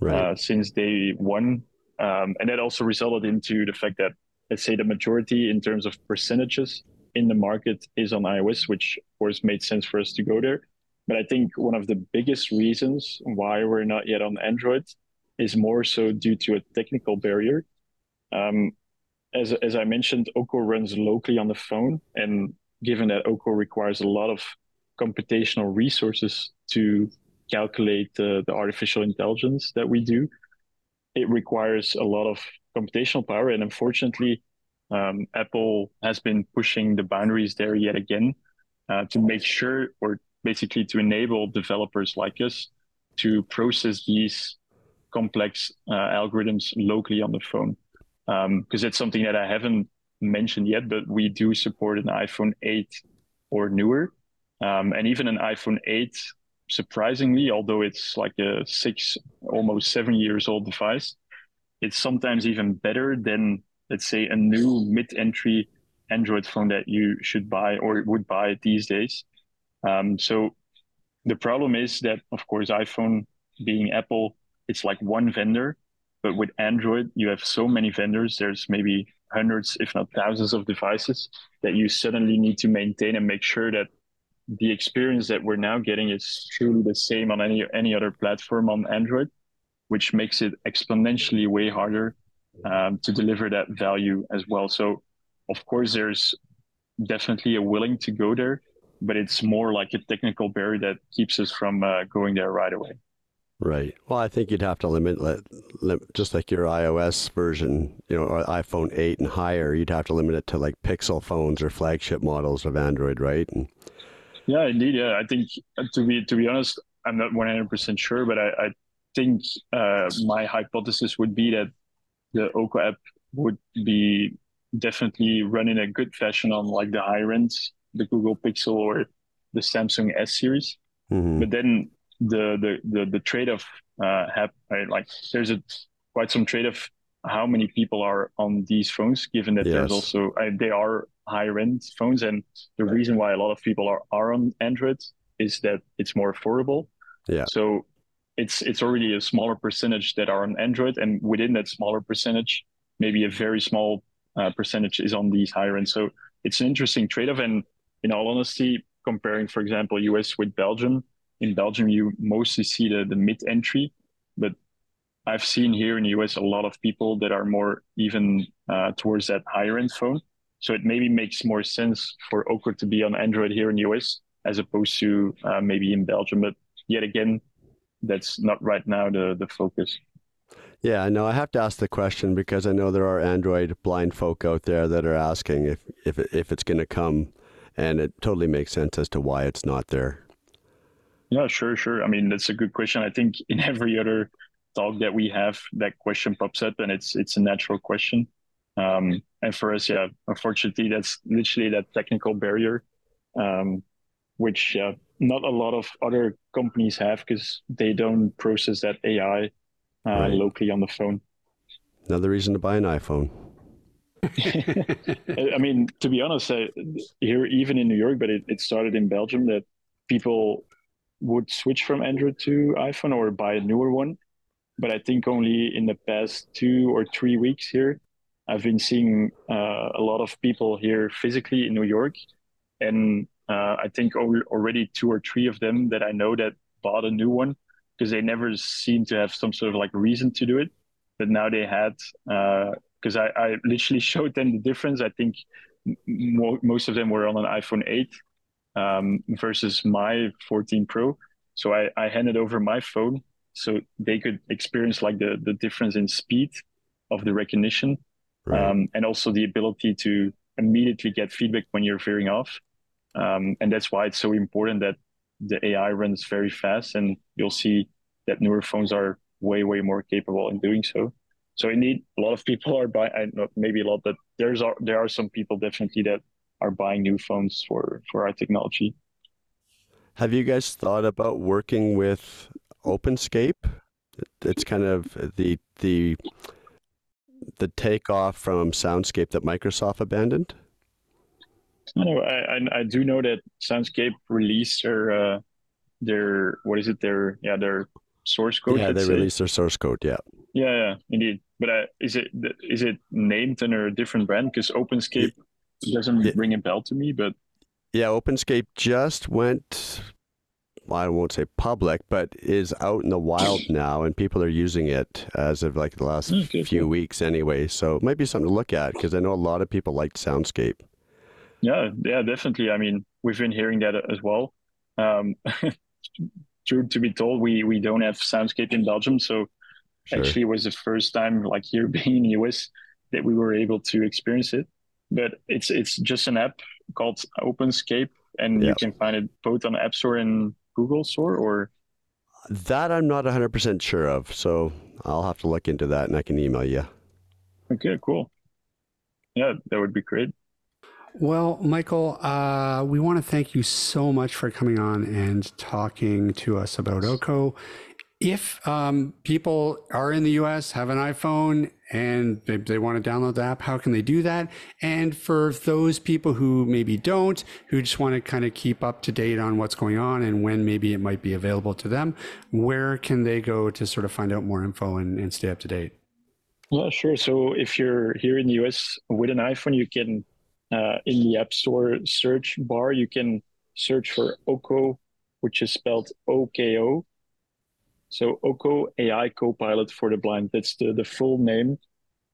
right. uh, since day one. Um, and that also resulted into the fact that, let's say, the majority in terms of percentages in the market is on iOS, which of course made sense for us to go there. But I think one of the biggest reasons why we're not yet on Android is more so due to a technical barrier. Um, as, as I mentioned, Oko runs locally on the phone. And given that Oko requires a lot of computational resources to calculate the, the artificial intelligence that we do, it requires a lot of computational power. And unfortunately, um, Apple has been pushing the boundaries there yet again uh, to make sure, or basically to enable developers like us to process these complex uh, algorithms locally on the phone. Because um, it's something that I haven't mentioned yet, but we do support an iPhone 8 or newer. Um, and even an iPhone 8, surprisingly, although it's like a six, almost seven years old device, it's sometimes even better than, let's say, a new mid entry Android phone that you should buy or would buy these days. Um, so the problem is that, of course, iPhone being Apple, it's like one vendor. But with Android, you have so many vendors. There's maybe hundreds, if not thousands, of devices that you suddenly need to maintain and make sure that the experience that we're now getting is truly the same on any any other platform on Android, which makes it exponentially way harder um, to deliver that value as well. So, of course, there's definitely a willing to go there, but it's more like a technical barrier that keeps us from uh, going there right away. Right. Well, I think you'd have to limit, let, just like your iOS version, you know, or iPhone 8 and higher, you'd have to limit it to like Pixel phones or flagship models of Android, right? And, yeah, indeed. Yeah, I think uh, to be to be honest, I'm not 100 percent sure, but I, I think uh, my hypothesis would be that the Oko app would be definitely run in a good fashion on like the higher end, the Google Pixel or the Samsung S series. Mm-hmm. But then the the the, the trade off uh, have right, like there's a quite some trade off how many people are on these phones, given that yes. there's also uh, they are higher end phones, and the reason why a lot of people are are on Android is that it's more affordable. Yeah. So it's it's already a smaller percentage that are on Android, and within that smaller percentage, maybe a very small uh, percentage is on these higher end. So it's an interesting trade off, and in all honesty, comparing, for example, US with Belgium, in Belgium you mostly see the the mid entry, but I've seen here in the US a lot of people that are more even uh, towards that higher end phone. So it maybe makes more sense for Oko to be on Android here in the US as opposed to uh, maybe in Belgium. But yet again, that's not right now the the focus. Yeah, I know. I have to ask the question because I know there are Android blind folk out there that are asking if if if it's going to come, and it totally makes sense as to why it's not there. Yeah, sure, sure. I mean, that's a good question. I think in every other talk that we have, that question pops up, and it's it's a natural question. Um, and for us, yeah, unfortunately, that's literally that technical barrier, um, which uh, not a lot of other companies have because they don't process that AI uh, right. locally on the phone. Another reason to buy an iPhone. I mean, to be honest, uh, here even in New York, but it, it started in Belgium that people would switch from Android to iPhone or buy a newer one. But I think only in the past two or three weeks here, I've been seeing uh, a lot of people here physically in New York, and uh, I think already two or three of them that I know that bought a new one because they never seemed to have some sort of like reason to do it. But now they had because uh, I, I literally showed them the difference. I think mo- most of them were on an iPhone 8 um, versus my 14 Pro. So I, I handed over my phone so they could experience like the the difference in speed of the recognition right. um, and also the ability to immediately get feedback when you're veering off um, and that's why it's so important that the AI runs very fast, and you'll see that newer phones are way, way more capable in doing so. So indeed, a lot of people are buying. Not maybe a lot, but there's are there are some people definitely that are buying new phones for for our technology. Have you guys thought about working with OpenScape? It's kind of the the the takeoff from Soundscape that Microsoft abandoned. I know. I, I, I do know that Soundscape released their uh, their what is it? Their yeah their source code. Yeah, they released their source code. Yeah. Yeah, yeah, indeed. But uh, is it is it named under a different brand? Because OpenScape doesn't yeah. ring a bell to me. But yeah, OpenScape just went. Well, I won't say public, but is out in the wild now, and people are using it as of like the last okay, few weeks anyway. So it might be something to look at because I know a lot of people like Soundscape. Yeah, yeah, definitely. I mean, we've been hearing that as well. Um, true to be told, we we don't have Soundscape in Belgium, so sure. actually, it was the first time, like here being in the US, that we were able to experience it. But it's it's just an app called OpenScape, and you can find it both on App Store and Google Store, or that I'm not 100% sure of. So I'll have to look into that, and I can email you. Okay, cool. Yeah, that would be great. Well, Michael, uh, we want to thank you so much for coming on and talking to us about Oko. If um, people are in the US, have an iPhone, and they, they want to download the app, how can they do that? And for those people who maybe don't, who just want to kind of keep up to date on what's going on and when maybe it might be available to them, where can they go to sort of find out more info and, and stay up to date? Well, sure. So if you're here in the US with an iPhone, you can uh, in the App Store search bar, you can search for Oko, which is spelled OKO. So Oko AI Copilot for the Blind. That's the, the full name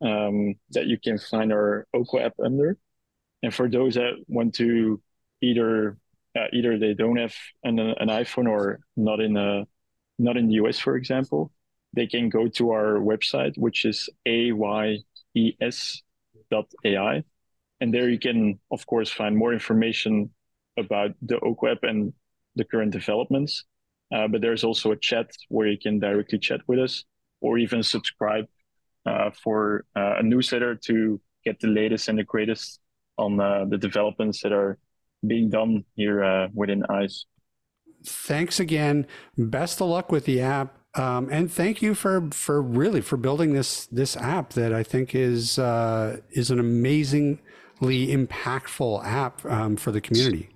um, that you can find our Oko app under. And for those that want to either uh, either they don't have an, an iPhone or not in a not in the US, for example, they can go to our website, which is ayes.ai. And there you can, of course, find more information about the Oko app and the current developments. Uh, but there's also a chat where you can directly chat with us or even subscribe uh, for uh, a newsletter to get the latest and the greatest on uh, the developments that are being done here uh, within Ayes. Thanks again. Best of luck with the app. Um, and thank you for for really for building this this app that I think is uh, is an amazingly impactful app um, for the community.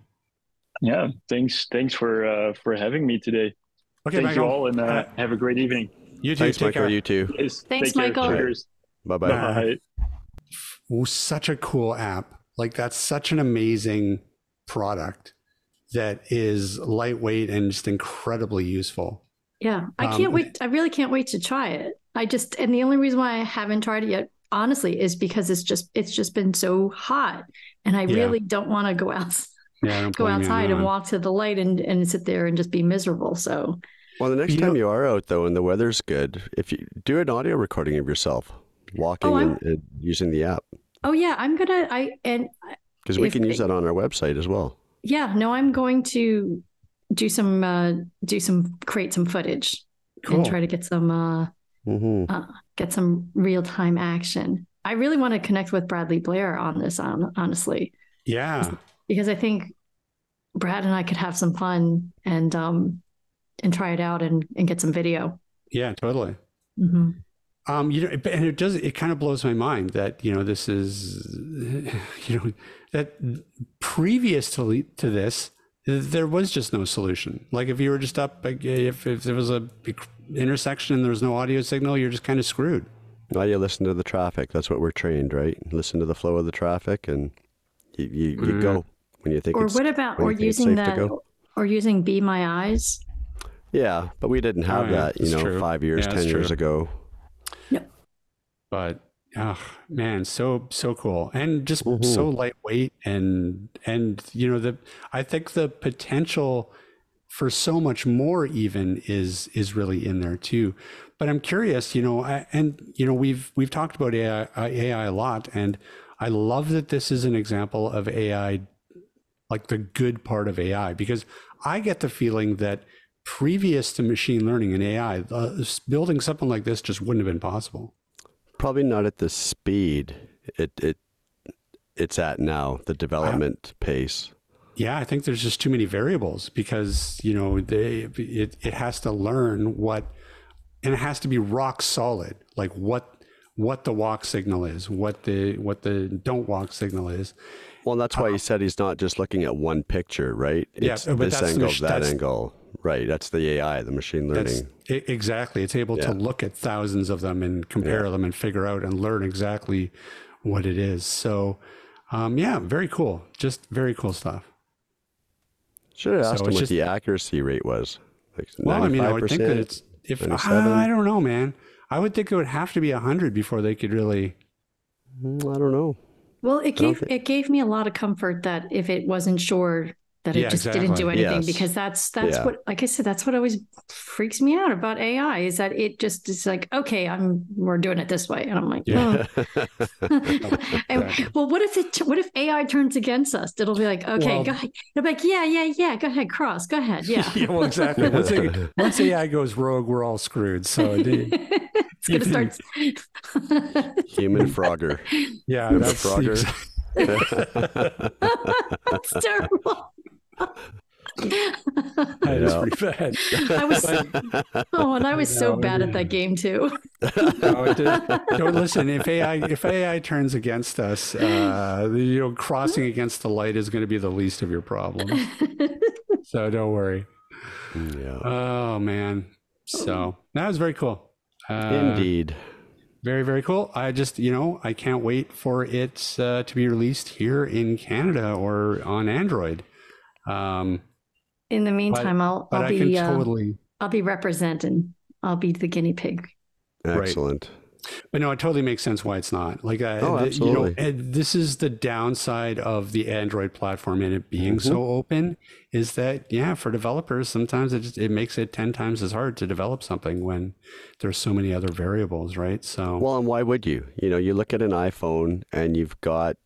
Yeah, thanks thanks for uh, for having me today. Okay, Thank Michael. you all, and uh, Uh, have a great evening. you too. Thanks, Take Michael. care. You too. Yes, Thanks. Michael. Cheers. Bye bye. Bye. Bye. Ooh, such a cool app. Like that's such an amazing product that is lightweight and just incredibly useful. Yeah, I Um, can't wait. I really can't wait to try it. I just, and the only reason why I haven't tried it yet, honestly, is because it's just, it's just been so hot, and I Yeah. really don't want to go out, Yeah, go blame you on outside and walk to the light and and sit there and just be miserable. So Well, the next You time know- you are out though and the weather's good, if you do an audio recording of yourself walking Oh, and, and using the app, Oh yeah, I'm gonna. I and because we If can use that on our website as well. yeah, no, I'm going to do some uh do some create some footage Cool. and try to get some uh hmm get some real time action. I really want to connect with Bradley Blair on this, on, honestly, Yeah. Because I think Brad and I could have some fun and um and try it out and and get some video. Yeah, totally. hmm Um, you know, and it does. It kind of blows my mind that you know this is, you know, that previous to to this, there was just no solution. Like if you were just up, if if there was a intersection and there was no audio signal, you're just kind of screwed. Now you listen to the traffic. That's what we're trained, right? Listen to the flow of the traffic, and you you, you Mm. go when you think Or it's what about or you think it's using safe that or using Be My Eyes? yeah. But we didn't have Oh, yeah, that, you that's know, true. five years, Yeah, ten years true. ago. But oh man, so so cool and just Mhm. so lightweight and and you know the I think the potential for so much more even is is really in there too. But I'm curious, you know, I, and you know we've we've talked about AI AI a lot, and I love that this is an example of AI, like the good part of AI, because I get the feeling that previous to machine learning and AI, uh, building something like this just wouldn't have been possible. Probably not at the speed it it it's at now. The development pace. Yeah, I think there's just too many variables because you know they it it has to learn what and it has to be rock solid, like what what the walk signal is, what the what the don't walk signal is. Well, that's why he said he's not just looking at one picture, right? Uh-huh. Yeah, It's but this that's angle, that angle. Right. That's the AI, the machine learning. e- exactly. It's able to look at thousands of them and compare them and figure out and learn exactly what it is. So, um, yeah, very cool. Just very cool stuff. Should have asked So him what just- the accuracy rate was. Like Well, I mean, I would think that it's if 97? I don't know, man. I would think it would have to be hundred before they could really. Mm, I don't know. Well, it gave think- it gave me a lot of comfort that if it wasn't sure that it Yeah, just didn't do anything Yes. because that's that's Yeah. what like I said that's what always freaks me out about AI is that it just is like okay I'm we're doing it this way and I'm like Yeah. oh. and, well what if it what if AI turns against us it'll be like okay Well- go ahead it'll be like yeah yeah yeah go ahead cross go ahead yeah yeah, well, exactly. Once, they, once AI goes rogue, we're all screwed. So, it- it's gonna start Human Frogger. yeah, Remember that's Frogger? that's terrible that is Yeah. pretty bad. I was oh and I was so bad at that game too No, it don't listen. If AI if AI turns against us, uh, you know, crossing against the light is going to be the least of your problems. So don't worry. yeah. Oh man. So that was very cool. Uh, Indeed. Very, very cool. I just, you know, I can't wait for it uh, to be released here in Canada or on Android. Um, In the meantime, I'll I'll I can be uh, totally. I'll be representing. I'll be the guinea pig. Right. But no, it totally makes sense why it's not. Like, uh, Oh, the- you know, absolutely. and this is the downside of the Android platform and it being so Mm-hmm. open is that, yeah, for developers, sometimes it, just, it makes it 10 times as hard to develop something when there's so many other variables, right? So, Well, and why would you? You know, you look at an iPhone and you've got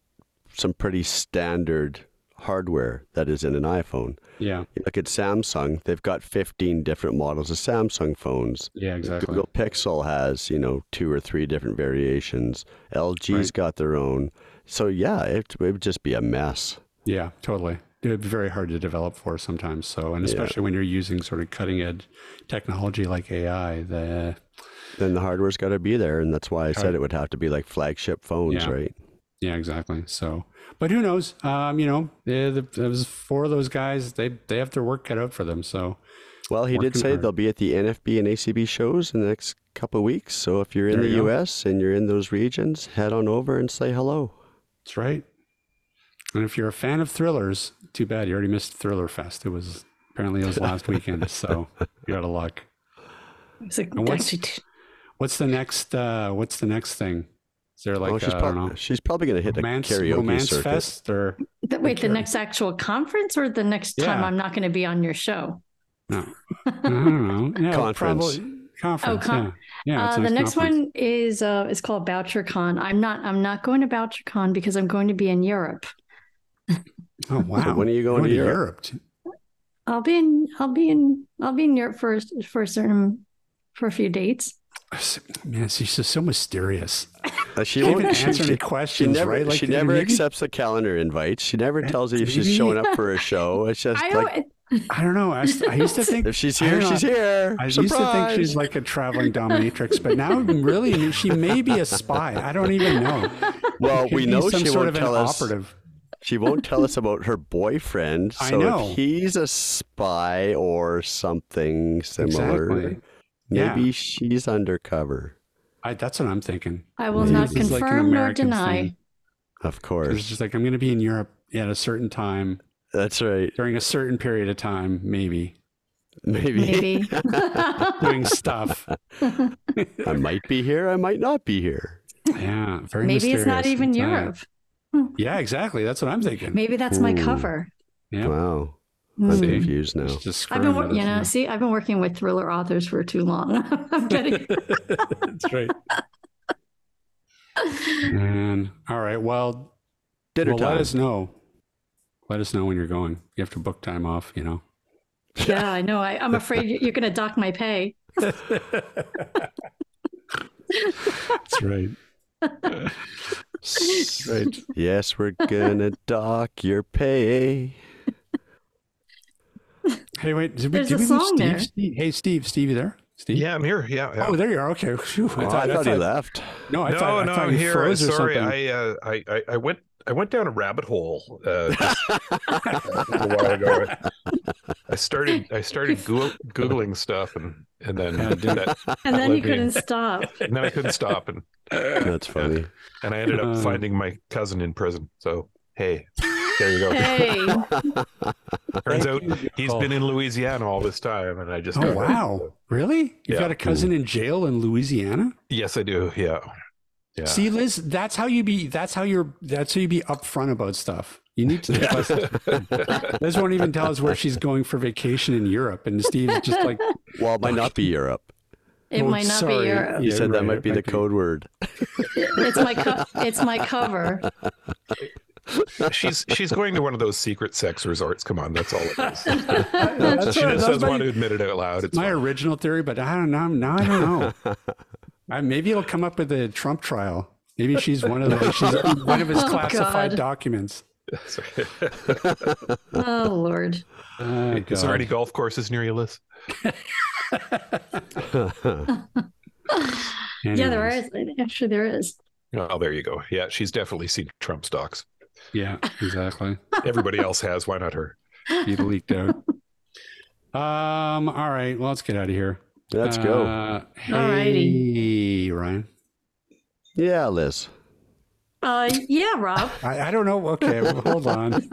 some pretty standard hardware that is in an iPhone. yeah, You look at Samsung, they've got 15 different models of Samsung phones. yeah, exactly. Google Pixel has, you know, two or three different variations. LG's Right. got their own. So, yeah, it, it would just be a mess. Yeah, totally. It would be very hard to develop for sometimes. So, and especially when you're using sort of cutting edge technology like AI, the Then the hardware's got to be there. And that's why I said it would have to be like flagship phones, Yeah. right? Yeah, exactly. So, but who knows? Um, you know, the, the, those four of those guys, they they have their work cut out for them. So, Well, he did say hard. they'll be at the NFB and ACB shows in the next couple of weeks. So if you're in There the you go. US and you're in those regions, head on over and say hello. that's right. And if you're a fan of thrillers, too bad you already missed Thriller Fest. It was apparently it was last weekend, so you're out of luck. It's like, And what's- What's the next? uh What's the next thing? Is there like oh, she's, I don't know, she's probably going to hit romance, a karaoke romance circuit. fest or th- wait, the next actual conference or the next time I'm not going to be on your show? no? I don't know. Yeah, Conference. Probably, conference. Oh, con- yeah, yeah. it's Uh, the next conference. one is uh, is called Bouchercon. I'm not I'm not going to Bouchercon because I'm going to be in Europe. Oh wow! when are you going to Europe? I'll be in I'll be in I'll be in Europe for for a certain for a few dates. Man, she's just so mysterious. Uh, she She won't answer she- any she questions, never, right? Like she never maybe- accepts the calendar invites. She never tells you if she's showing up for a show. It's just I like. I don't know. I, used- I used to think if she's here, she's here. I used to think she's like a traveling dominatrix, but now really she may be a spy. I don't even know. well, we know she won't tell us. operative. She won't tell us about her boyfriend. I So know. if he's a spy or something similar, Exactly. Yeah. maybe she's undercover. I, that's what I'm thinking. I will Maybe not this is like confirm nor deny. thing. Of course. It's just like I'm going to be in Europe at a certain time That's right. during a certain period of time, maybe Maybe. Maybe. doing stuff. I might be here. I might not be here. Yeah, very Maybe it's not even I'll tell. Europe. Yeah, exactly. That's what I'm thinking. Maybe that's my hmm. cover. Yeah, Wow. I'm. See? confused now. It's just I've been, wor- with you know, see, I've been working with thriller authors for too long. I'm getting. That's right. And all right, well, Dinner well, time. let us know. Let us know when you're going. You have to book time off. You know. yeah, I know. I, I'm afraid you- you're going to dock my pay. That's right. That's right. Yes, we're gonna dock your pay. Hey, wait. Did we, There's did a we song Steve? there. Steve? Hey, Steve. Steve, you there? Steve? Yeah, I'm here. Yeah. yeah. Oh, there you are. Okay. Phew, Oh, I thought, he left. No, I no, thought, no, I thought I'm you here. froze or Sorry, something. I, uh, I, I, I went, I went down a rabbit hole uh, just a while ago. I started, I started Google, googling stuff, and and then Yeah, dude. that, And then you couldn't stop. and then I couldn't stop, and That's funny. and I ended up Uh. finding my cousin in prison. So hey, there you go. Hey, Turns out he's been in Louisiana all this time, and I just Oh got- wow! Really? You've Yeah. got a cousin in jail in Louisiana? Yes, I do. Yeah, yeah. See, Liz, that's how you be. That's how you're. That's how you be upfront about stuff. You need to. Liz, Liz won't even tell us where she's going for vacation in Europe, and Steve's just like, Well, it might not be Europe. it Oh, might not sorry. be your. You Yeah, said that might it be the code word. It's my co- it's my cover. she's she's going to one of those secret sex resorts. Come on, that's all it is. That's she what- just doesn't want to admit it out loud. It's my fine. original theory, but I don't know. Now I don't know. I, maybe it'll come up with the Trump trial. Maybe she's one of the, she's one of his Oh, classified God. documents. Oh Lord. Oh, Is there any golf courses near you, Liz? Yeah, there is. Actually, there is. Oh, there you go. Yeah, she's definitely seen Trump stocks. Yeah, exactly. Everybody else has. Why not her? He leaked out. Um. All right. Well, let's get out of here. Let's go. Uh, Alrighty. hey, Ryan. Yeah, Liz. Uh, yeah, Rob. I, I don't know. Okay, well, hold on.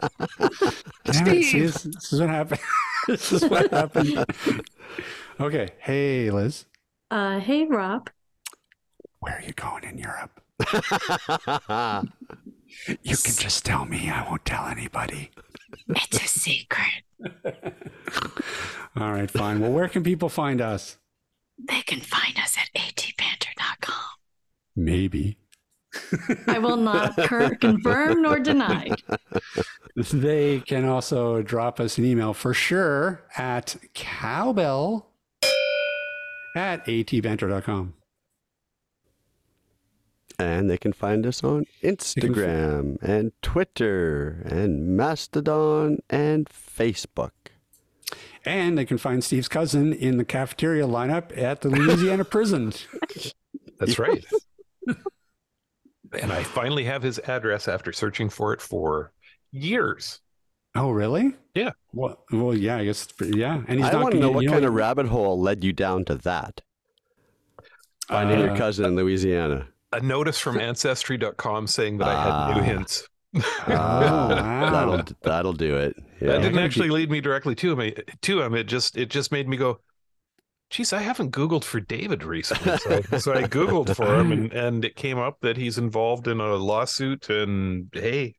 Damn it, see, this, this is what happened. this is what happened. Okay. Hey, Liz. Uh, hey, Rob. Where are you going in Europe? You can just tell me. I won't tell anybody. It's a secret. All right, fine. Well, where can people find us? They can find us at atbanter.com. Maybe. I will not cur- confirm nor deny. They can also drop us an email for sure at cowbell at atbanter.com. And they can find us on Instagram and Twitter and Mastodon and Facebook. And they can find Steve's cousin in the cafeteria lineup at the Louisiana prison. That's right. and I finally have his address after searching for it for years. Oh, really? Yeah. Well, well, yeah, I guess, yeah. And he's I not want to know gonna- what you kind of rabbit hole led you down to that. Finding your Uh, cousin in Louisiana. A notice from ancestry.com saying that I had new Ah. hints. Oh, wow. That'll that'll do it. That didn't actually lead me directly to him. To him, it just it just made me go, "Geez, I haven't Googled for David recently." So I, so I Googled for him, and and it came up that he's involved in a lawsuit. And hey,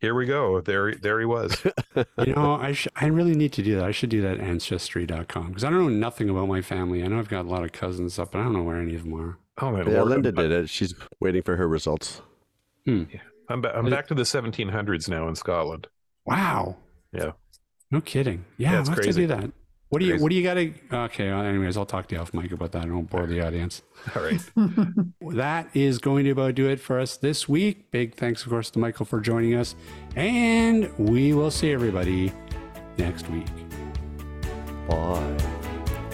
here we go. There there he was. you know, I sh- I really need to do that. I should do that at ancestry.com because I don't know nothing about my family. I know I've got a lot of cousins up, but I don't know where any of them are. Oh my Yeah, lord! Linda did it. She's waiting for her results. Hmm. I'm, ba- I'm back to the 1700s now in Scotland. Wow. Yeah. No kidding. Yeah, Yeah, I'll it's have to crazy. do that. What do you Crazy. What do you got to? Okay. well, Anyways, I'll talk to you off mic about that. I don't bore the audience. All right. That is going to about do it for us this week. Big thanks, of course, to Michiel for joining us, and we will see everybody next week. Bye.